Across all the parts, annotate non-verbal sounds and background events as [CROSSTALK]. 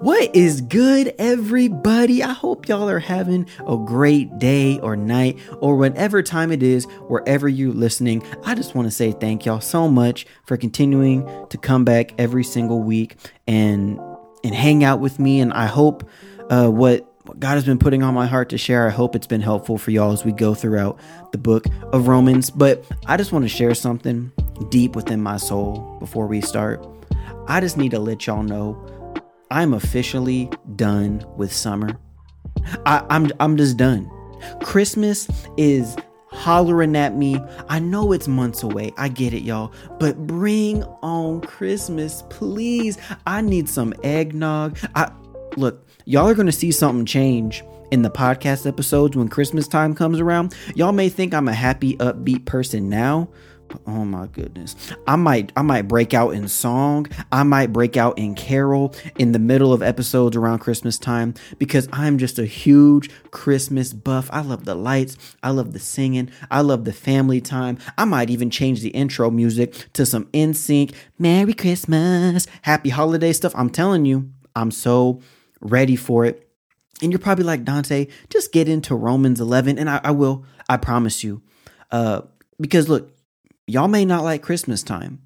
What is good, everybody? I hope y'all are having a great day or night or whatever time it is, wherever you're listening. I just want to say thank y'all so much for continuing to come back every single week and and hang out with me. And I hope uh, what what God has been putting on my heart to share. I hope it's been helpful for y'all as we go throughout the book of Romans. But I just want to share something deep within my soul before we start. I just need to let y'all know I'm officially done with summer. I, I'm I'm just done. Christmas is hollering at me. I know it's months away. I get it, y'all. But bring on Christmas, please. I need some eggnog. I look, y'all are gonna see something change in the podcast episodes when Christmas time comes around. Y'all may think I'm a happy, upbeat person now, oh my goodness. I might i might break out in song. I might break out in carol in the middle of episodes around christmas time because i'm just a huge christmas buff. I love the lights. I love the singing. I love the family time. I might even change the intro music to some NSYNC merry christmas happy holiday stuff. I'm telling you i'm so ready for it. And you're probably like dante just get into romans 11 and i, I will. I promise you. Uh because look Y'all may not like Christmas time.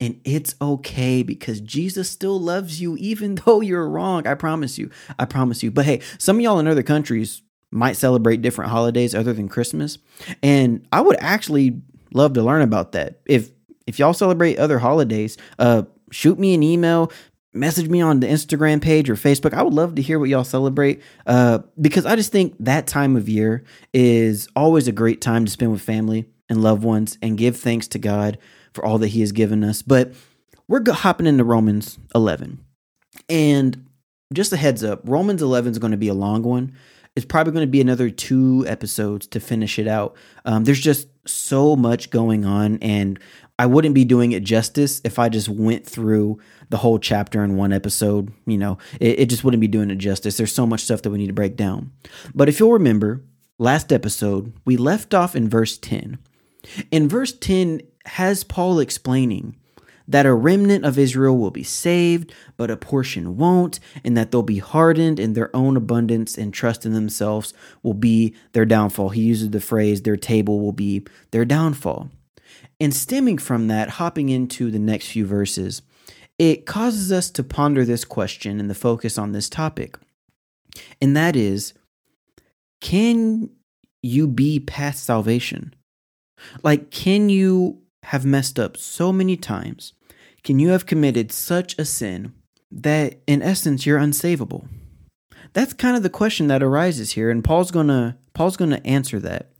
And it's okay because Jesus still loves you even [LAUGHS] though you're wrong. I promise you. I promise you. But hey, some of y'all in other countries might celebrate different holidays other than Christmas. And I would actually love to learn about that. If if y'all celebrate other holidays, uh shoot me an email, message me on the Instagram page or Facebook. I would love to hear what y'all celebrate uh, because I just think that time of year is always a great time to spend with family and loved ones and give thanks to God for all that He has given us. But we're hopping into Romans 11. And just a heads up Romans 11 is going to be a long one. It's probably going to be another two episodes to finish it out. Um, there's just so much going on, and I wouldn't be doing it justice if I just went through the whole chapter in one episode. You know, it, it just wouldn't be doing it justice. There's so much stuff that we need to break down. But if you'll remember, last episode, we left off in verse 10 in verse 10 has Paul explaining that a remnant of Israel will be saved, but a portion won't, and that they'll be hardened in their own abundance and trust in themselves will be their downfall. He uses the phrase, their table will be their downfall. And stemming from that, hopping into the next few verses, it causes us to ponder this question and the focus on this topic. And that is can you be past salvation? Like, can you have messed up so many times? Can you have committed such a sin that, in essence, you're unsavable? That's kind of the question that arises here, and Paul's gonna Paul's gonna answer that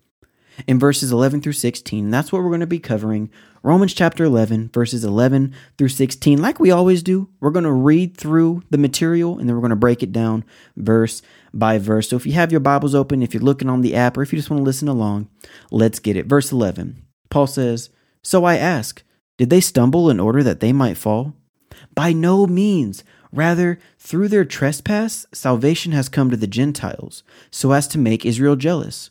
in verses 11 through 16. That's what we're going to be covering. Romans chapter 11, verses 11 through 16. Like we always do, we're going to read through the material and then we're going to break it down verse by verse. So if you have your Bibles open, if you're looking on the app, or if you just want to listen along, let's get it. Verse 11, Paul says, So I ask, did they stumble in order that they might fall? By no means. Rather, through their trespass, salvation has come to the Gentiles, so as to make Israel jealous.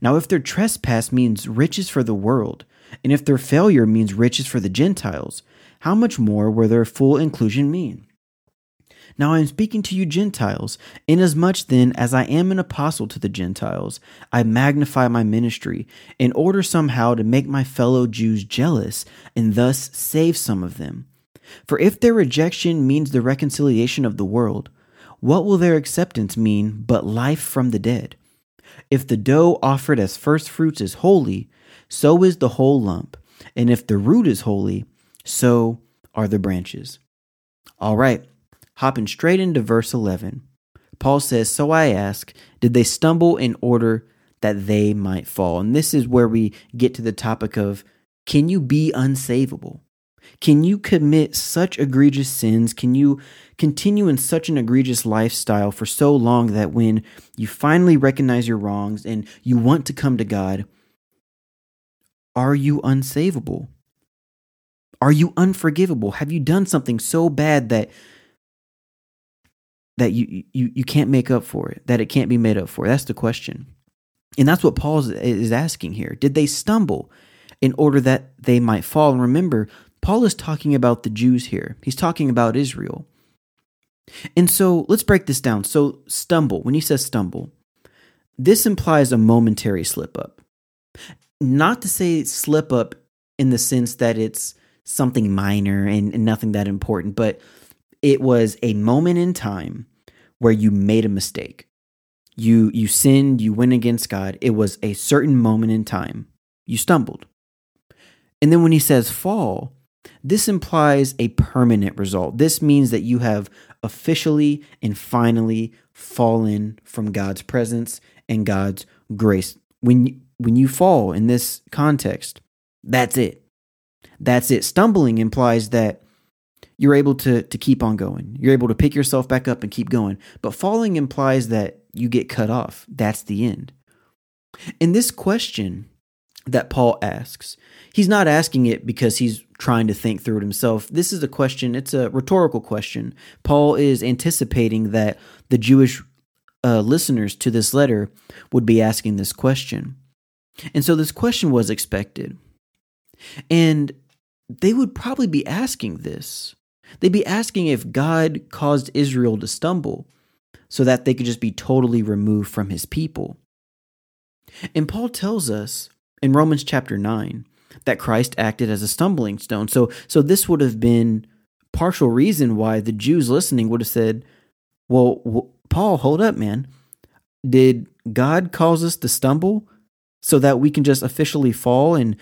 Now, if their trespass means riches for the world, and if their failure means riches for the Gentiles, how much more will their full inclusion mean? Now I am speaking to you Gentiles, inasmuch then as I am an apostle to the Gentiles, I magnify my ministry, in order somehow to make my fellow Jews jealous, and thus save some of them. For if their rejection means the reconciliation of the world, what will their acceptance mean but life from the dead? If the dough offered as first fruits is holy, so is the whole lump. And if the root is holy, so are the branches. All right, hopping straight into verse 11. Paul says, So I ask, did they stumble in order that they might fall? And this is where we get to the topic of can you be unsavable? Can you commit such egregious sins? Can you continue in such an egregious lifestyle for so long that when you finally recognize your wrongs and you want to come to God, are you unsavable? Are you unforgivable? Have you done something so bad that that you you you can't make up for it, that it can't be made up for? That's the question. And that's what Paul is asking here. Did they stumble in order that they might fall? And remember, Paul is talking about the Jews here. He's talking about Israel. And so let's break this down. So, stumble, when he says stumble, this implies a momentary slip up. Not to say slip up in the sense that it's something minor and, and nothing that important, but it was a moment in time where you made a mistake. You you sinned, you went against God. It was a certain moment in time. You stumbled. And then when he says fall, this implies a permanent result. This means that you have officially and finally fallen from God's presence and God's grace. When when you fall in this context, that's it. That's it. Stumbling implies that you're able to to keep on going. You're able to pick yourself back up and keep going. But falling implies that you get cut off. That's the end. In this question that Paul asks, he's not asking it because he's trying to think through it himself. This is a question, it's a rhetorical question. Paul is anticipating that the Jewish uh, listeners to this letter would be asking this question. And so this question was expected. And they would probably be asking this. They'd be asking if God caused Israel to stumble so that they could just be totally removed from his people. And Paul tells us in Romans chapter 9 that Christ acted as a stumbling stone. So so this would have been partial reason why the Jews listening would have said, "Well, w- Paul, hold up, man. Did God cause us to stumble so that we can just officially fall and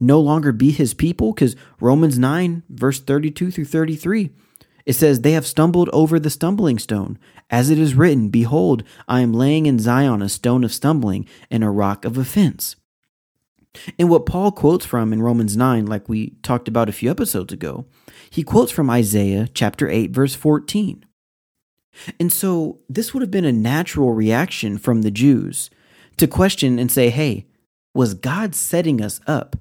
no longer be his people because Romans 9, verse 32 through 33, it says, They have stumbled over the stumbling stone. As it is written, Behold, I am laying in Zion a stone of stumbling and a rock of offense. And what Paul quotes from in Romans 9, like we talked about a few episodes ago, he quotes from Isaiah chapter 8, verse 14. And so this would have been a natural reaction from the Jews to question and say, hey, was God setting us up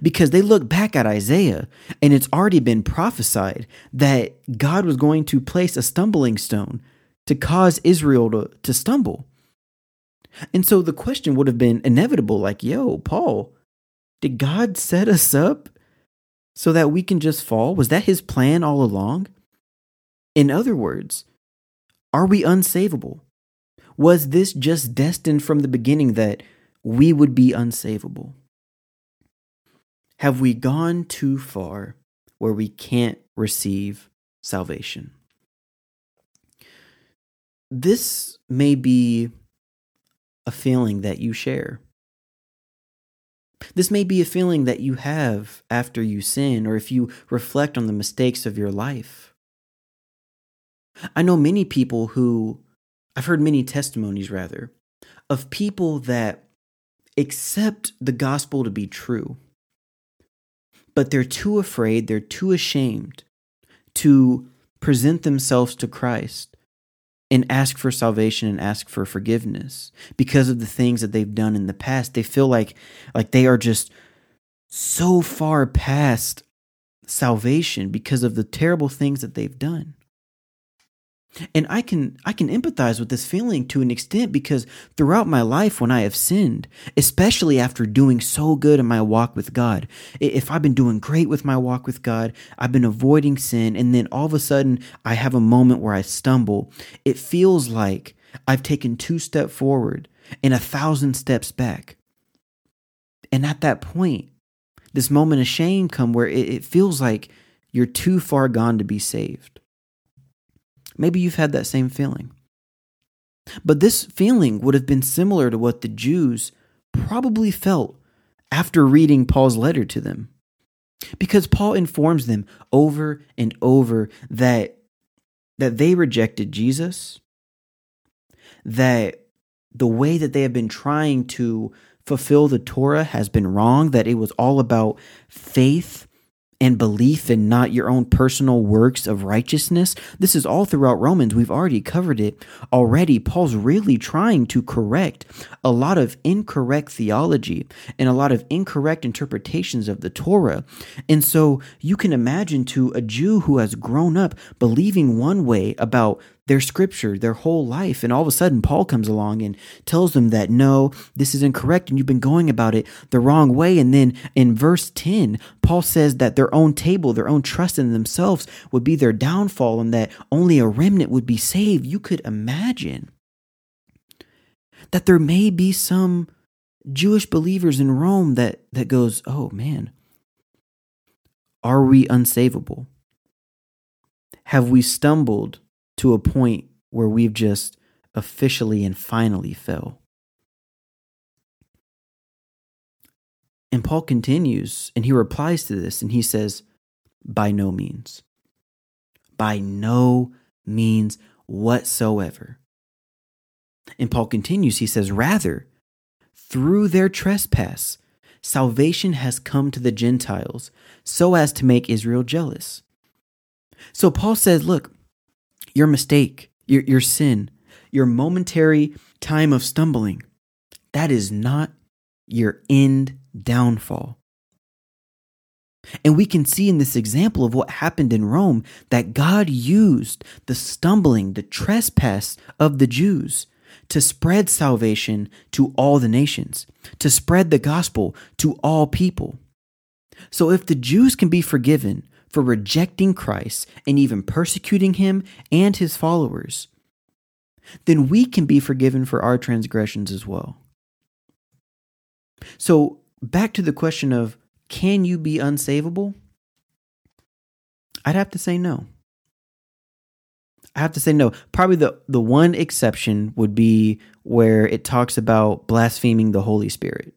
because they look back at Isaiah and it's already been prophesied that God was going to place a stumbling stone to cause Israel to, to stumble. And so the question would have been inevitable like, yo, Paul, did God set us up so that we can just fall? Was that his plan all along? In other words, are we unsavable? Was this just destined from the beginning that we would be unsavable? Have we gone too far where we can't receive salvation? This may be a feeling that you share. This may be a feeling that you have after you sin or if you reflect on the mistakes of your life. I know many people who, I've heard many testimonies rather, of people that accept the gospel to be true but they're too afraid, they're too ashamed to present themselves to Christ and ask for salvation and ask for forgiveness because of the things that they've done in the past. They feel like like they are just so far past salvation because of the terrible things that they've done. And I can I can empathize with this feeling to an extent because throughout my life when I have sinned, especially after doing so good in my walk with God, if I've been doing great with my walk with God, I've been avoiding sin and then all of a sudden I have a moment where I stumble, it feels like I've taken two steps forward and a thousand steps back. And at that point, this moment of shame come where it, feels like you're too far gone to be saved. Maybe you've had that same feeling. But this feeling would have been similar to what the Jews probably felt after reading Paul's letter to them. Because Paul informs them over and over that, that they rejected Jesus, that the way that they have been trying to fulfill the Torah has been wrong, that it was all about faith and belief and not your own personal works of righteousness. This is all throughout Romans. We've already covered it already. Paul's really trying to correct a lot of incorrect theology and a lot of incorrect interpretations of the Torah. And so you can imagine to a Jew who has grown up believing one way about their scripture, their whole life. And all of a sudden, Paul comes along and tells them that no, this is incorrect and you've been going about it the wrong way. And then in verse 10, Paul says that their own table, their own trust in themselves would be their downfall and that only a remnant would be saved. You could imagine that there may be some Jewish believers in Rome that, that goes, oh man, are we unsavable? Have we stumbled to a point where we've just officially and finally fell? And Paul continues and he replies to this and he says, By no means. By no means whatsoever. And Paul continues, he says, Rather, through their trespass, salvation has come to the Gentiles so as to make Israel jealous. So Paul says, look, your mistake, your, your sin, your momentary time of stumbling, that is not your end downfall. And we can see in this example of what happened in Rome that God used the stumbling, the trespass of the Jews to spread salvation to all the nations, to spread the gospel to all people. So if the Jews can be forgiven for rejecting Christ and even persecuting him and his followers, then we can be forgiven for our transgressions as well. So, back to the question of can you be unsavable? I'd have to say no. I have to say no. Probably the, the one exception would be where it talks about blaspheming the Holy Spirit.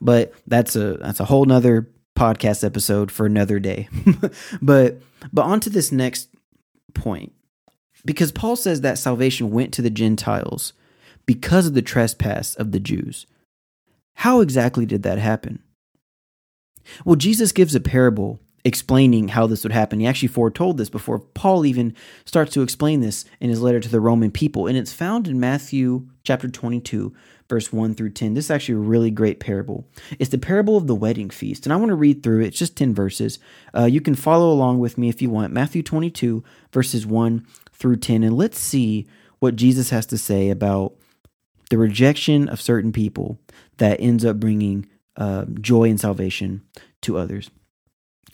But that's a that's a whole nother podcast episode for another day. [LAUGHS] but but on to this next point. Because Paul says that salvation went to the Gentiles because of the trespass of the Jews. How exactly did that happen? Well, Jesus gives a parable explaining how this would happen. He actually foretold this before Paul even starts to explain this in his letter to the Roman people. And it's found in Matthew chapter 22, verse 1 through 10. This is actually a really great parable. It's the parable of the wedding feast. And I want to read through it. It's just 10 verses. Uh, you can follow along with me if you want. Matthew 22, verses 1 through 10. And let's see what Jesus has to say about the rejection of certain people that ends up bringing uh, joy and salvation to others.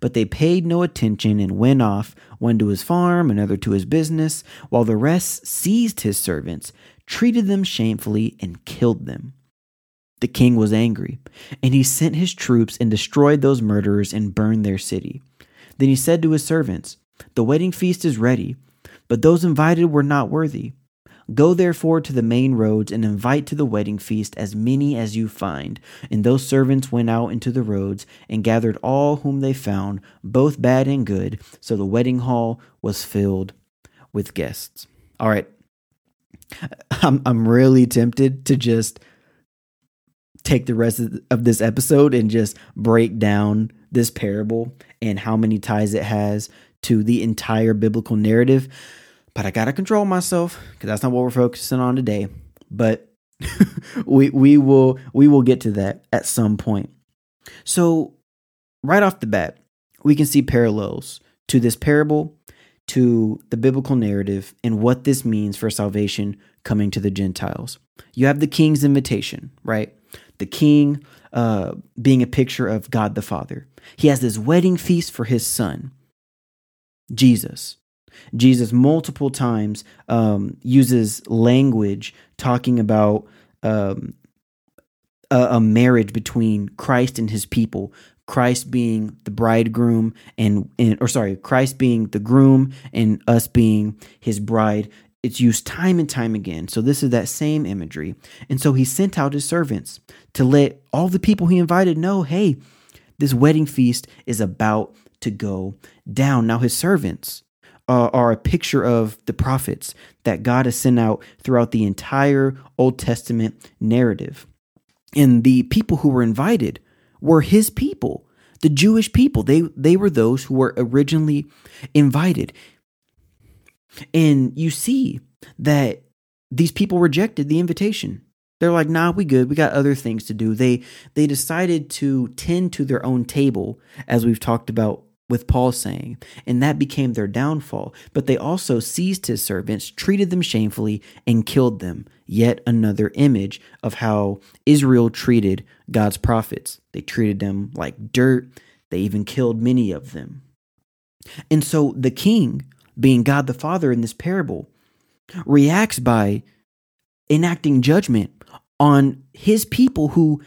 But they paid no attention and went off, one to his farm, another to his business, while the rest seized his servants, treated them shamefully, and killed them. The king was angry, and he sent his troops and destroyed those murderers and burned their city. Then he said to his servants, The wedding feast is ready, but those invited were not worthy. Go therefore to the main roads and invite to the wedding feast as many as you find. And those servants went out into the roads and gathered all whom they found, both bad and good. So the wedding hall was filled with guests. All right. [LAUGHS] I'm I'm really tempted to just take the rest of this episode and just break down this parable and how many ties it has to the entire biblical narrative. But I gotta control myself because that's not what we're focusing on today. But [LAUGHS] we we will we will get to that at some point. So right off the bat, we can see parallels to this parable, to the biblical narrative, and what this means for salvation coming to the Gentiles. You have the king's invitation, right? The king uh, being a picture of God the Father. He has this wedding feast for his son, Jesus. Jesus multiple times um, uses language talking about um, a, a marriage between Christ and his people. Christ being the bridegroom and, and or sorry, Christ being the groom and us being his bride. It's used time and time again. So this is that same imagery. And so he sent out his servants to let all the people he invited know, hey, this wedding feast is about to go down. Now his servants uh, are a picture of the prophets that God has sent out throughout the entire Old Testament narrative. And the people who were invited were his people, the Jewish people. They they were those who were originally invited. And you see that these people rejected the invitation. They're like, "Nah, we good. We got other things to do." They they decided to tend to their own table, as we've talked about with Paul saying, and that became their downfall. But they also seized his servants, treated them shamefully, and killed them. Yet another image of how Israel treated God's prophets. They treated them like dirt, they even killed many of them. And so the king, being God the Father in this parable, reacts by enacting judgment on his people who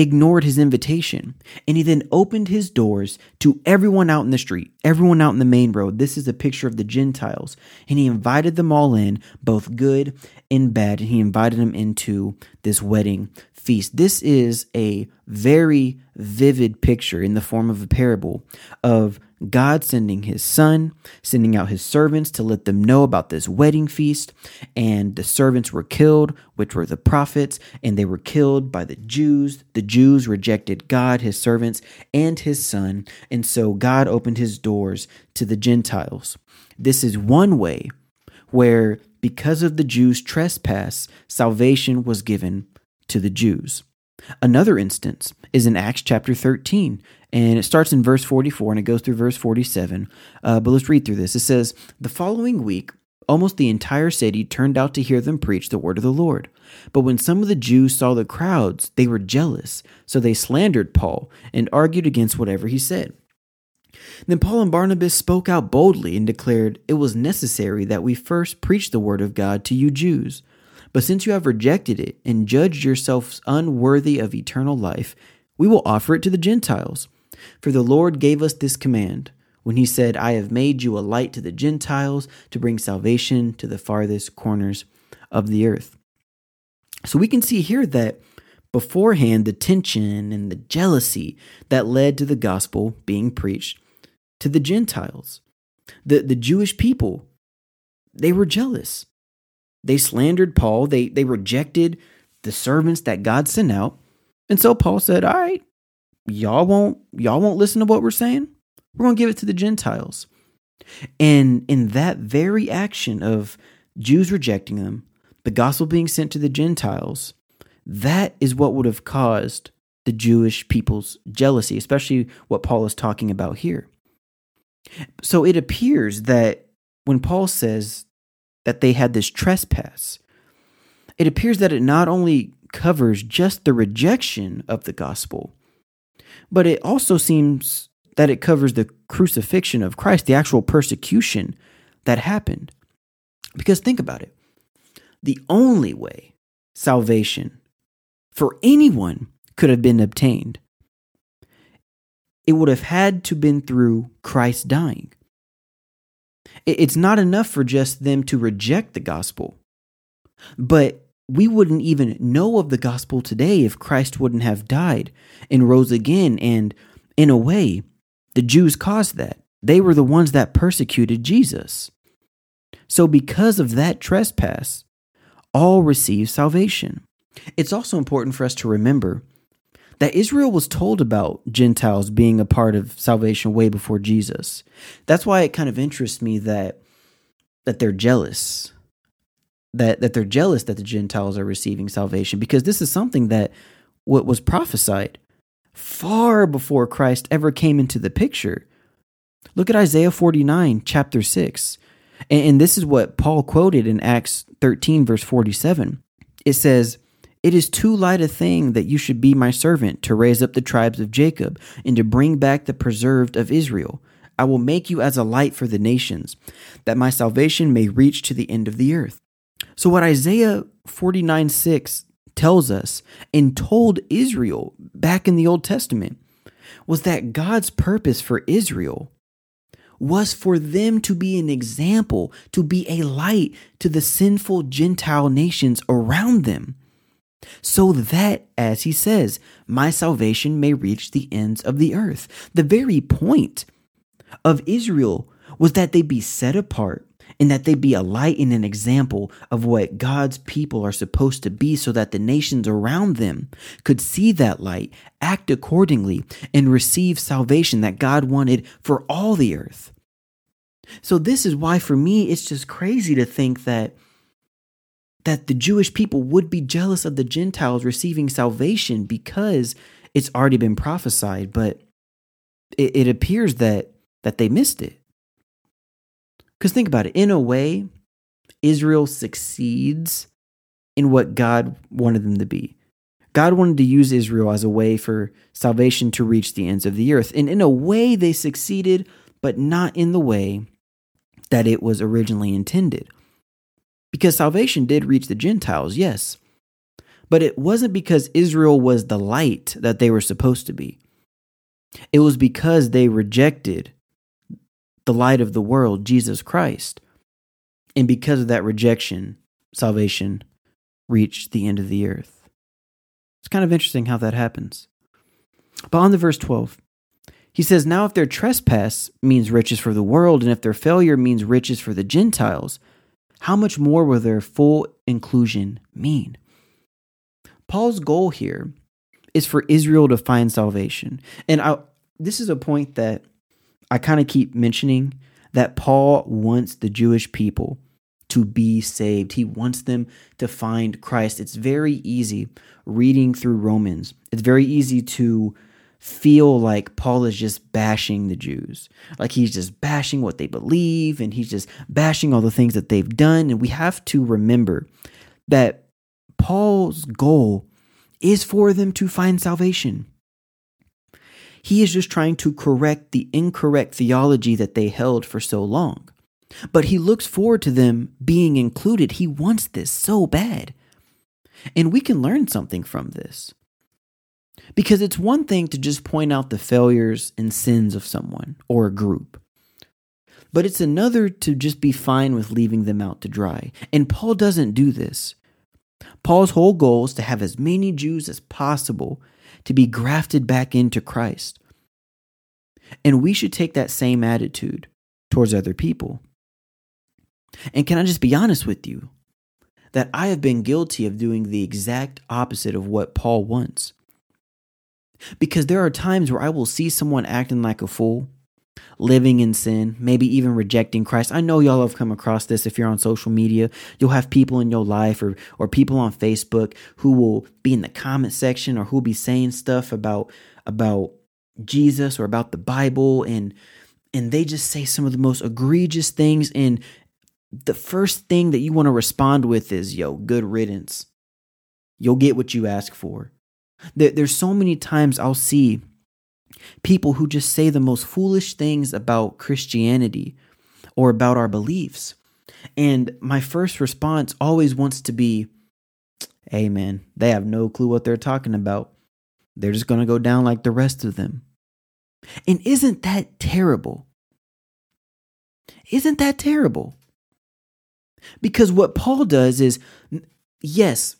ignored his invitation. And he then opened his doors to everyone out in the street, everyone out in the main road. This is a picture of the Gentiles. And he invited them all in, both good and bad. And he invited them into this wedding feast. This is a very vivid picture in the form of a parable of God sending his son, sending out his servants to let them know about this wedding feast. And the servants were killed, which were the prophets, and they were killed by the Jews. The Jews rejected God, his servants, and his son. And so God opened his doors to the Gentiles. This is one way where, because of the Jews' trespass, salvation was given to the Jews. Another instance is in Acts chapter 13, and it starts in verse 44 and it goes through verse 47. Uh, but let's read through this. It says, The following week, almost the entire city turned out to hear them preach the word of the Lord. But when some of the Jews saw the crowds, they were jealous, so they slandered Paul and argued against whatever he said. Then Paul and Barnabas spoke out boldly and declared, It was necessary that we first preach the word of God to you Jews. But since you have rejected it and judged yourselves unworthy of eternal life, we will offer it to the Gentiles. For the Lord gave us this command when he said, I have made you a light to the Gentiles to bring salvation to the farthest corners of the earth. So we can see here that beforehand, the tension and the jealousy that led to the gospel being preached to the Gentiles. The, the Jewish people, they were jealous. They slandered Paul. They, they rejected the servants that God sent out. And so Paul said, All right, y'all won't y'all won't listen to what we're saying. We're gonna give it to the Gentiles. And in that very action of Jews rejecting them, the gospel being sent to the Gentiles, that is what would have caused the Jewish people's jealousy, especially what Paul is talking about here. So it appears that when Paul says that they had this trespass, it appears that it not only covers just the rejection of the gospel, but it also seems that it covers the crucifixion of Christ, the actual persecution that happened. Because think about it the only way salvation for anyone could have been obtained it would have had to been through Christ dying. It's not enough for just them to reject the gospel. But we wouldn't even know of the gospel today if Christ wouldn't have died and rose again. And in a way, the Jews caused that. They were the ones that persecuted Jesus. So, because of that trespass, all receive salvation. It's also important for us to remember that Israel was told about Gentiles being a part of salvation way before Jesus. That's why it kind of interests me that that they're jealous. That that they're jealous that the Gentiles are receiving salvation because this is something that what was prophesied far before Christ ever came into the picture. Look at Isaiah 49, chapter 6. And, and this is what Paul quoted in Acts 13, verse 47. It says, it is too light a thing that you should be my servant to raise up the tribes of Jacob and to bring back the preserved of Israel. I will make you as a light for the nations, that my salvation may reach to the end of the earth. So, what Isaiah 49 6 tells us and told Israel back in the Old Testament was that God's purpose for Israel was for them to be an example, to be a light to the sinful Gentile nations around them so that, as he says, my salvation may reach the ends of the earth. The very point of Israel was that they be set apart and that they be a light and an example of what God's people are supposed to be so that the nations around them could see that light, act accordingly, and receive salvation that God wanted for all the earth. So this is why for me it's just crazy to think that that the Jewish people would be jealous of the Gentiles receiving salvation because it's already been prophesied, but it, it appears that that they missed it. Because think about it, in a way, Israel succeeds in what God wanted them to be. God wanted to use Israel as a way for salvation to reach the ends of the earth. And in a way, they succeeded, but not in the way that it was originally intended. Because salvation did reach the Gentiles, yes. But it wasn't because Israel was the light that they were supposed to be. It was because they rejected the light of the world, Jesus Christ. And because of that rejection, salvation reached the end of the earth. It's kind of interesting how that happens. But on the verse 12, he says, Now if their trespass means riches for the world, and if their failure means riches for the Gentiles, how much more will their full inclusion mean? Paul's goal here is for Israel to find salvation. And I, this is a point that I kind of keep mentioning that Paul wants the Jewish people to be saved. He wants them to find Christ. It's very easy reading through Romans. It's very easy to feel like Paul is just bashing the Jews. Like he's just bashing what they believe and he's just bashing all the things that they've done. And we have to remember that Paul's goal is for them to find salvation. He is just trying to correct the incorrect theology that they held for so long. But he looks forward to them being included. He wants this so bad. And we can learn something from this. Because it's one thing to just point out the failures and sins of someone or a group, but it's another to just be fine with leaving them out to dry. And Paul doesn't do this. Paul's whole goal is to have as many Jews as possible to be grafted back into Christ. And we should take that same attitude towards other people. And can I just be honest with you? That I have been guilty of doing the exact opposite of what Paul wants. Because there are times where I will see someone acting like a fool, living in sin, maybe even rejecting Christ. I know y'all have come across this if you're on social media. You'll have people in your life or or people on Facebook who will be in the comment section or who'll be saying stuff about about Jesus or about the Bible and and they just say some of the most egregious things and the first thing that you want to respond with is yo good riddance you'll get what you ask for there, there's so many times i'll see people who just say the most foolish things about christianity or about our beliefs and my first response always wants to be hey they have no clue what they're talking about they're just going to go down like the rest of them and isn't that terrible? Isn't that terrible? Because what Paul does is, yes,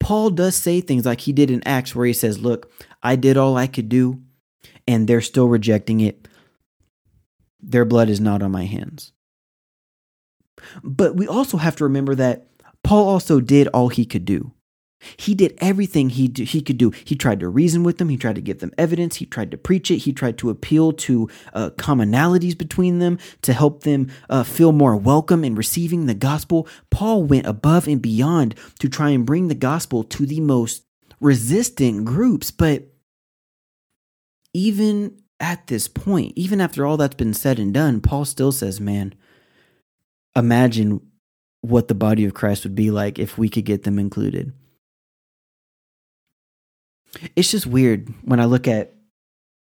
Paul does say things like he did in Acts, where he says, Look, I did all I could do, and they're still rejecting it. Their blood is not on my hands. But we also have to remember that Paul also did all he could do. He did everything he do, he could do. He tried to reason with them. He tried to give them evidence. He tried to preach it. He tried to appeal to uh, commonalities between them to help them uh, feel more welcome in receiving the gospel. Paul went above and beyond to try and bring the gospel to the most resistant groups. But even at this point, even after all that's been said and done, Paul still says, "Man, imagine." What the body of Christ would be like if we could get them included it's just weird when I look at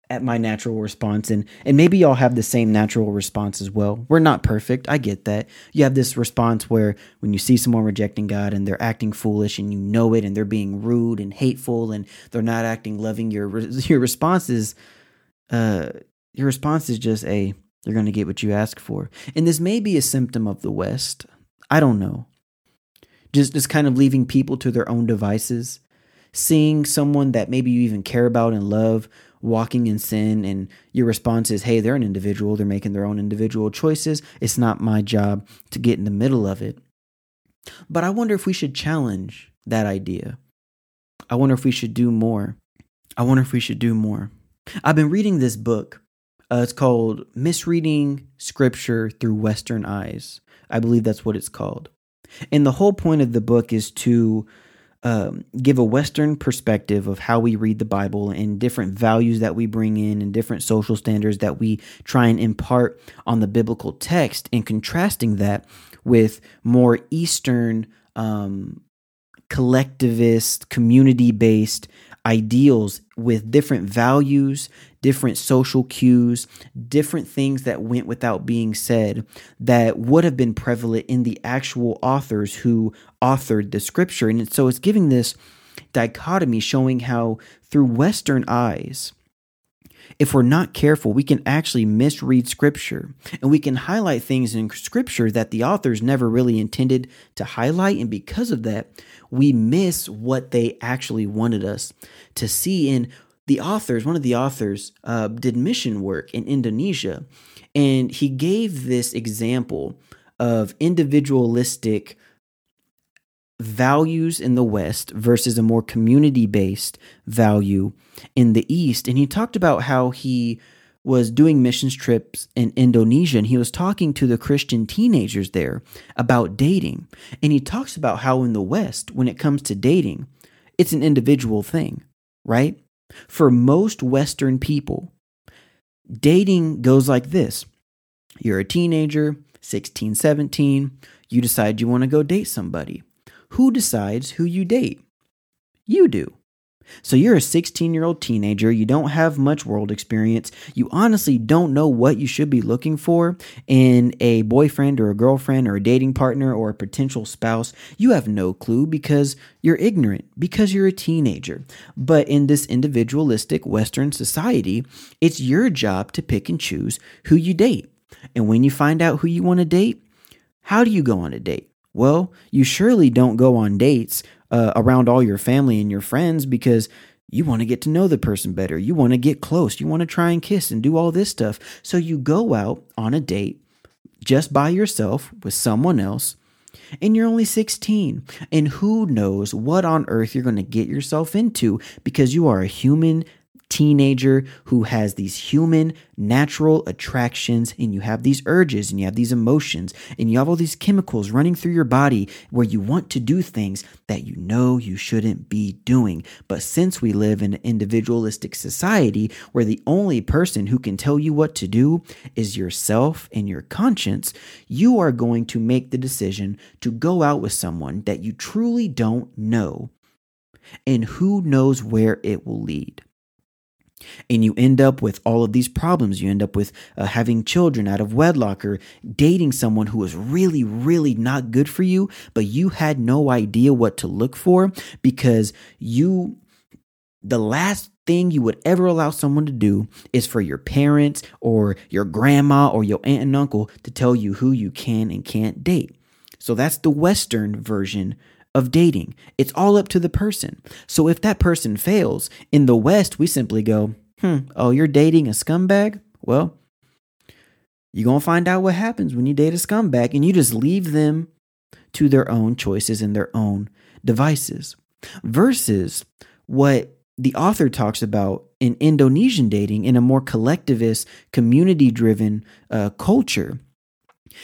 at my natural response and and maybe y'all have the same natural response as well. We're not perfect. I get that. You have this response where when you see someone rejecting God and they're acting foolish and you know it and they're being rude and hateful and they're not acting loving your [LAUGHS] your response is uh your response is just a you're going to get what you ask for. And this may be a symptom of the West. I don't know. Just just kind of leaving people to their own devices seeing someone that maybe you even care about and love walking in sin and your response is hey they're an individual. They're making their own individual choices. It's not my job to get in the middle of it. But i wonder if we should challenge that idea. I wonder if we should do more. I wonder if we should do more. I've been reading this book. Uh, it's called misreading scripture through western eyes. I believe that's what it's called. And the whole point of the book is to um, give a Western perspective of how we read the Bible and different values that we bring in and different social standards that we try and impart on the biblical text, and contrasting that with more Eastern, um, collectivist, community based ideals with different values, different social cues, different things that went without being said that would have been prevalent in the actual authors who authored the scripture. And so it's giving this dichotomy showing how through Western eyes, if we're not careful, we can actually misread scripture and we can highlight things in scripture that the authors never really intended to highlight. And because of that, we miss what they actually wanted us to see. And the authors, one of the authors, uh, did mission work in Indonesia. And he gave this example of individualistic values in the West versus a more community based value in the East. And he talked about how he was doing missions trips in Indonesia and he was talking to the Christian teenagers there about dating. And he talks about how in the West, when it comes to dating, it's an individual thing, right? For most Western people, dating goes like this you're a teenager, 16, 17, you decide you want to go date somebody. Who decides who you date? You do. So you're a 16 year old teenager, you don't have much world experience, you honestly don't know what you should be looking for in a boyfriend or a girlfriend or a dating partner or a potential spouse. You have no clue because you're ignorant, because you're a teenager. But in this individualistic Western society, it's your job to pick and choose who you date. And when you find out who you want to date, how do you go on a date? Well, you surely don't go on dates uh, around all your family and your friends because you want to get to know the person better. You want to get close. You want to try and kiss and do all this stuff. So you go out on a date just by yourself with someone else and you're only 16. And who knows what on earth you're going to get yourself into because you are a human teenager who has these human natural attractions and you have these urges and you have these emotions and you have all these chemicals running through your body where you want to do things that you know you shouldn't be doing. But since we live in an individualistic society where the only person who can tell you what to do is yourself and your conscience, you are going to make the decision to go out with someone that you truly don't know. And who knows where it will lead. And you end up with all of these problems. You end up with uh, having children out of wedlock or dating someone who is really, really not good for you, but you had no idea what to look for because you, the last thing you would ever allow someone to do is for your parents or your grandma or your aunt and uncle to tell you who you can and can't date. So that's the Western version of dating. It's all up to the person. So if that person fails, in the West, we simply go, hmm, oh, you're dating a scumbag? Well, you're going to find out what happens when you date a scumbag and you just leave them to their own choices and their own devices. Versus what the author talks about in Indonesian dating in a more collectivist, community driven uh, culture.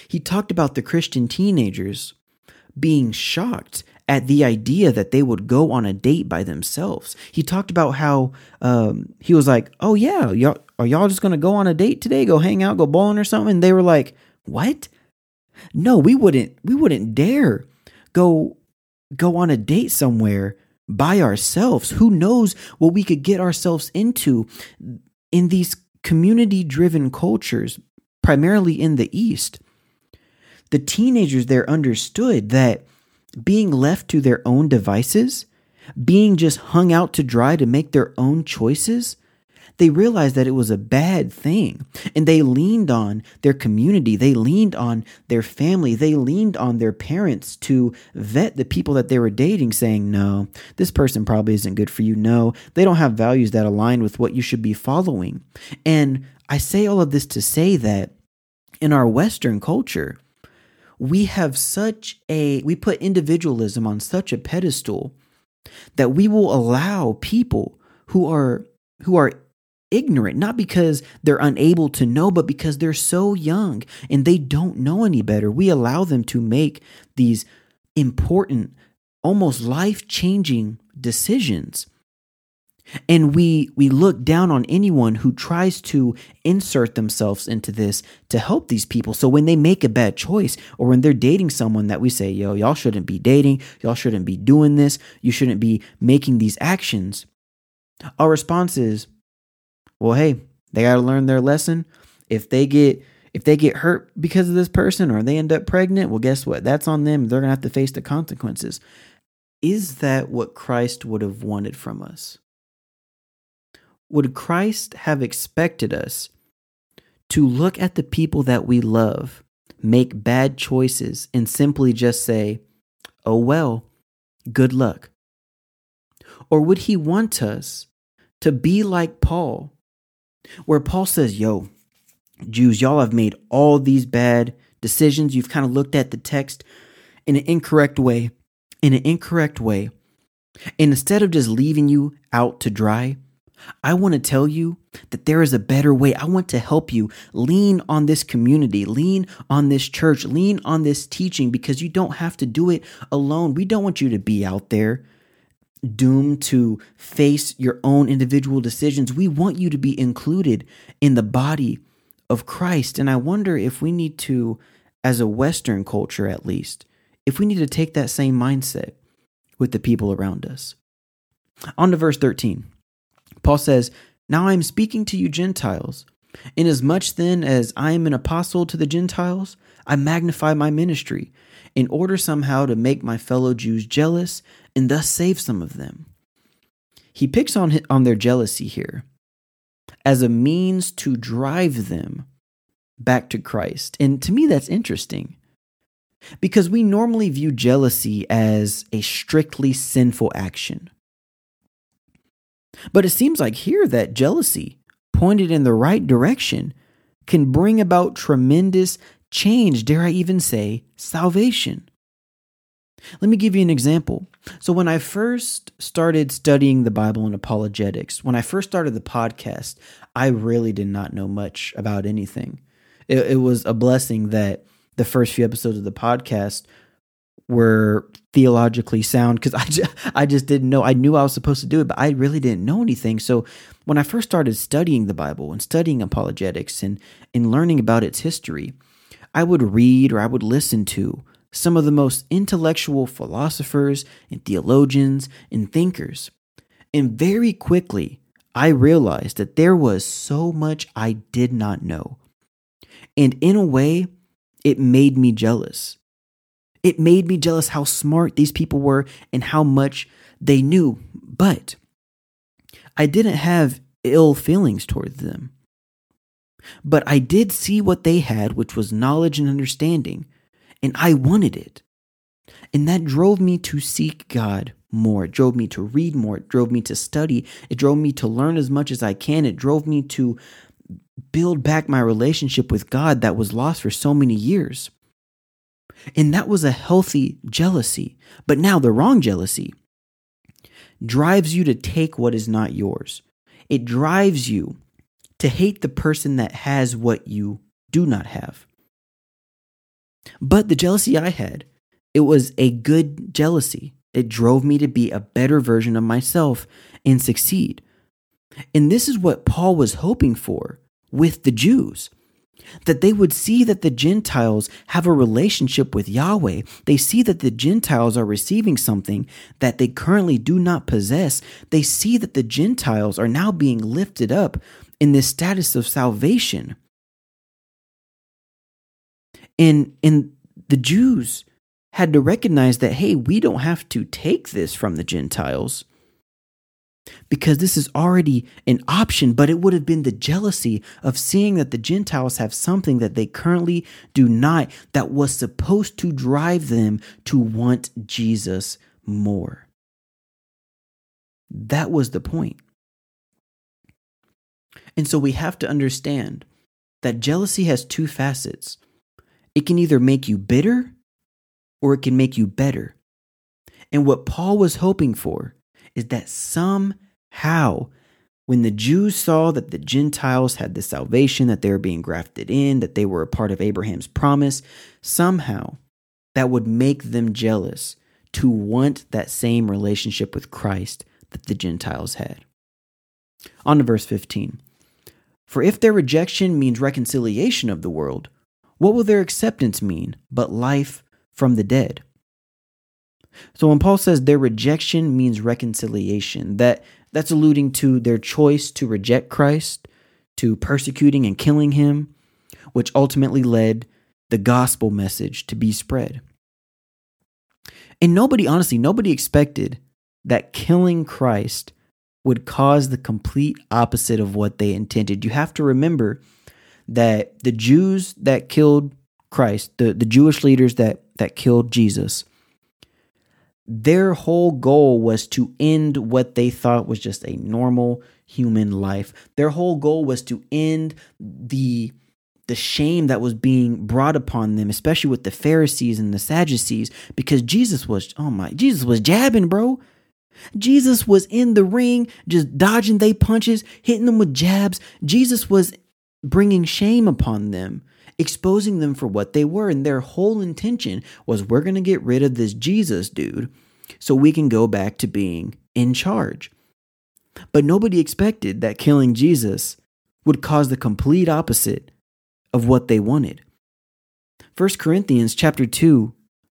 He talked about the Christian teenagers being shocked at the idea that they would go on a date by themselves. He talked about how um, he was like, "Oh yeah, y'all are y'all just gonna go on a date today? Go hang out, go bowling or something?" And they were like, "What? No, we wouldn't. We wouldn't dare go go on a date somewhere by ourselves. Who knows what we could get ourselves into in these community driven cultures, primarily in the East." The teenagers there understood that being left to their own devices, being just hung out to dry to make their own choices, they realized that it was a bad thing. And they leaned on their community, they leaned on their family, they leaned on their parents to vet the people that they were dating, saying, No, this person probably isn't good for you. No, they don't have values that align with what you should be following. And I say all of this to say that in our Western culture, we have such a, we put individualism on such a pedestal that we will allow people who are who are ignorant, not because they're unable to know, but because they're so young and they don't know any better. We allow them to make these important, almost life changing decisions. And we we look down on anyone who tries to insert themselves into this to help these people. So when they make a bad choice or when they're dating someone that we say, "Yo, y'all shouldn't be dating. Y'all shouldn't be doing this. You shouldn't be making these actions." Our response is, well, hey, they got to learn their lesson. If they get if they get hurt because of this person or they end up pregnant, well, guess what? That's on them. They're going to have to face the consequences. Is that what Christ would have wanted from us? Would Christ have expected us to look at the people that we love, make bad choices, and simply just say, oh, well, good luck? Or would he want us to be like Paul, where Paul says, Yo, Jews, y'all have made all these bad decisions. You've kind of looked at the text in an incorrect way, in an incorrect way. And instead of just leaving you out to dry, I want to tell you that there is a better way. I want to help you lean on this community, lean on this church, lean on this teaching because you don't have to do it alone. We don't want you to be out there doomed to face your own individual decisions. We want you to be included in the body of Christ. And I wonder if we need to, as a Western culture at least, if we need to take that same mindset with the people around us. On to verse 13. Paul says, Now I am speaking to you Gentiles. Inasmuch then as I am an apostle to the Gentiles, I magnify my ministry in order somehow to make my fellow Jews jealous and thus save some of them. He picks on, on their jealousy here as a means to drive them back to Christ. And to me, that's interesting because we normally view jealousy as a strictly sinful action. But it seems like here that jealousy, pointed in the right direction, can bring about tremendous change, dare I even say, salvation. Let me give you an example. So, when I first started studying the Bible and apologetics, when I first started the podcast, I really did not know much about anything. It, it was a blessing that the first few episodes of the podcast were theologically sound because I just, I just didn't know. I knew I was supposed to do it, but I really didn't know anything. So, when I first started studying the Bible and studying apologetics and, and learning about its history, I would read or I would listen to some of the most intellectual philosophers and theologians and thinkers. And very quickly, I realized that there was so much I did not know. And in a way, it made me jealous. It made me jealous how smart these people were and how much they knew. But I didn't have ill feelings towards them. But I did see what they had, which was knowledge and understanding, and I wanted it. And that drove me to seek God more. It drove me to read more. It drove me to study. It drove me to learn as much as I can. It drove me to build back my relationship with God that was lost for so many years. And that was a healthy jealousy. But now the wrong jealousy drives you to take what is not yours. It drives you to hate the person that has what you do not have. But the jealousy I had, it was a good jealousy. It drove me to be a better version of myself and succeed. And this is what Paul was hoping for with the Jews that they would see that the Gentiles have a relationship with Yahweh. They see that the Gentiles are receiving something that they currently do not possess. They see that the Gentiles are now being lifted up in this status of salvation. And, and the Jews had to recognize that, hey, we don't have to take this from the Gentiles. Because this is already an option, but it would have been the jealousy of seeing that the Gentiles have something that they currently do not, that was supposed to drive them to want Jesus more. That was the point. And so we have to understand that jealousy has two facets it can either make you bitter or it can make you better. And what Paul was hoping for is that somehow, when the Jews saw that the Gentiles had the salvation, that they were being grafted in, that they were a part of Abraham's promise, somehow that would make them jealous to want that same relationship with Christ that the Gentiles had. On to verse 15. For if their rejection means reconciliation of the world, what will their acceptance mean but life from the dead? So when Paul says their rejection means reconciliation, that that's alluding to their choice to reject Christ, to persecuting and killing him, which ultimately led the gospel message to be spread. And nobody, honestly, nobody expected that killing Christ would cause the complete opposite of what they intended. You have to remember that the Jews that killed Christ, the, the Jewish leaders that, that killed Jesus, their whole goal was to end what they thought was just a normal human life. Their whole goal was to end the the shame that was being brought upon them, especially with the Pharisees and the Sadducees, because Jesus was, oh my, Jesus was jabbing, bro. Jesus was in the ring, just dodging they punches, hitting them with jabs. Jesus was bringing shame upon them, exposing them for what they were. And their whole intention was we're going to get rid of this Jesus dude so we can go back to being in charge. But nobody expected that killing Jesus would cause the complete opposite of what they wanted. 1 Corinthians chapter 2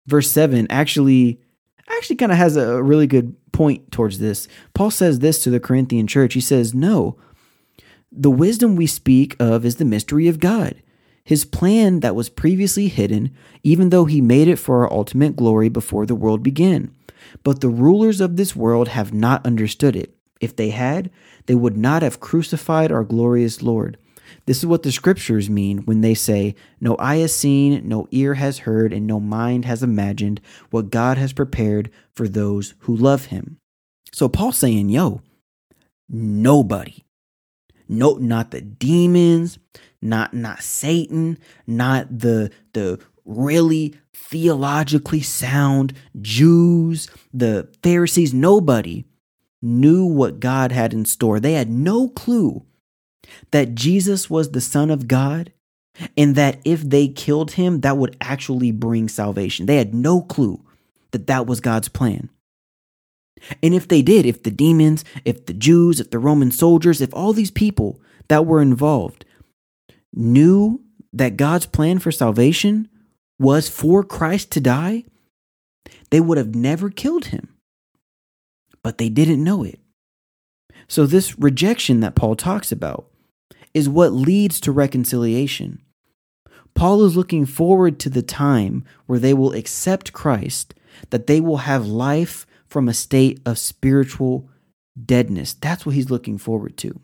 verse 7 actually actually kind of has a really good point towards this. Paul says this to the Corinthian church. He says, "No, the wisdom we speak of is the mystery of God, his plan that was previously hidden, even though he made it for our ultimate glory before the world began. But the rulers of this world have not understood it. If they had, they would not have crucified our glorious Lord. This is what the scriptures mean when they say, No eye has seen, no ear has heard, and no mind has imagined what God has prepared for those who love him. So Paul's saying, Yo, nobody, no, not the demons, not not Satan, not the the really theologically sound Jews, the Pharisees, nobody knew what God had in store. They had no clue that Jesus was the Son of God and that if they killed him, that would actually bring salvation. They had no clue that that was God's plan. And if they did, if the demons, if the Jews, if the Roman soldiers, if all these people that were involved knew that God's plan for salvation was for Christ to die, they would have never killed him. But they didn't know it. So, this rejection that Paul talks about is what leads to reconciliation. Paul is looking forward to the time where they will accept Christ, that they will have life from a state of spiritual deadness. That's what he's looking forward to.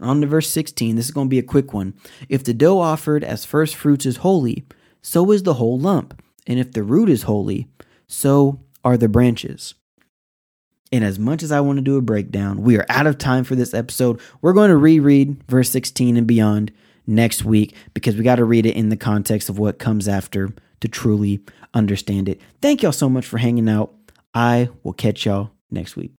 On to verse 16, this is going to be a quick one. If the dough offered as first fruits is holy, so is the whole lump. And if the root is holy, so are the branches. And as much as I want to do a breakdown, we are out of time for this episode. We're going to reread verse 16 and beyond next week because we got to read it in the context of what comes after to truly understand it. Thank y'all so much for hanging out. I will catch y'all next week.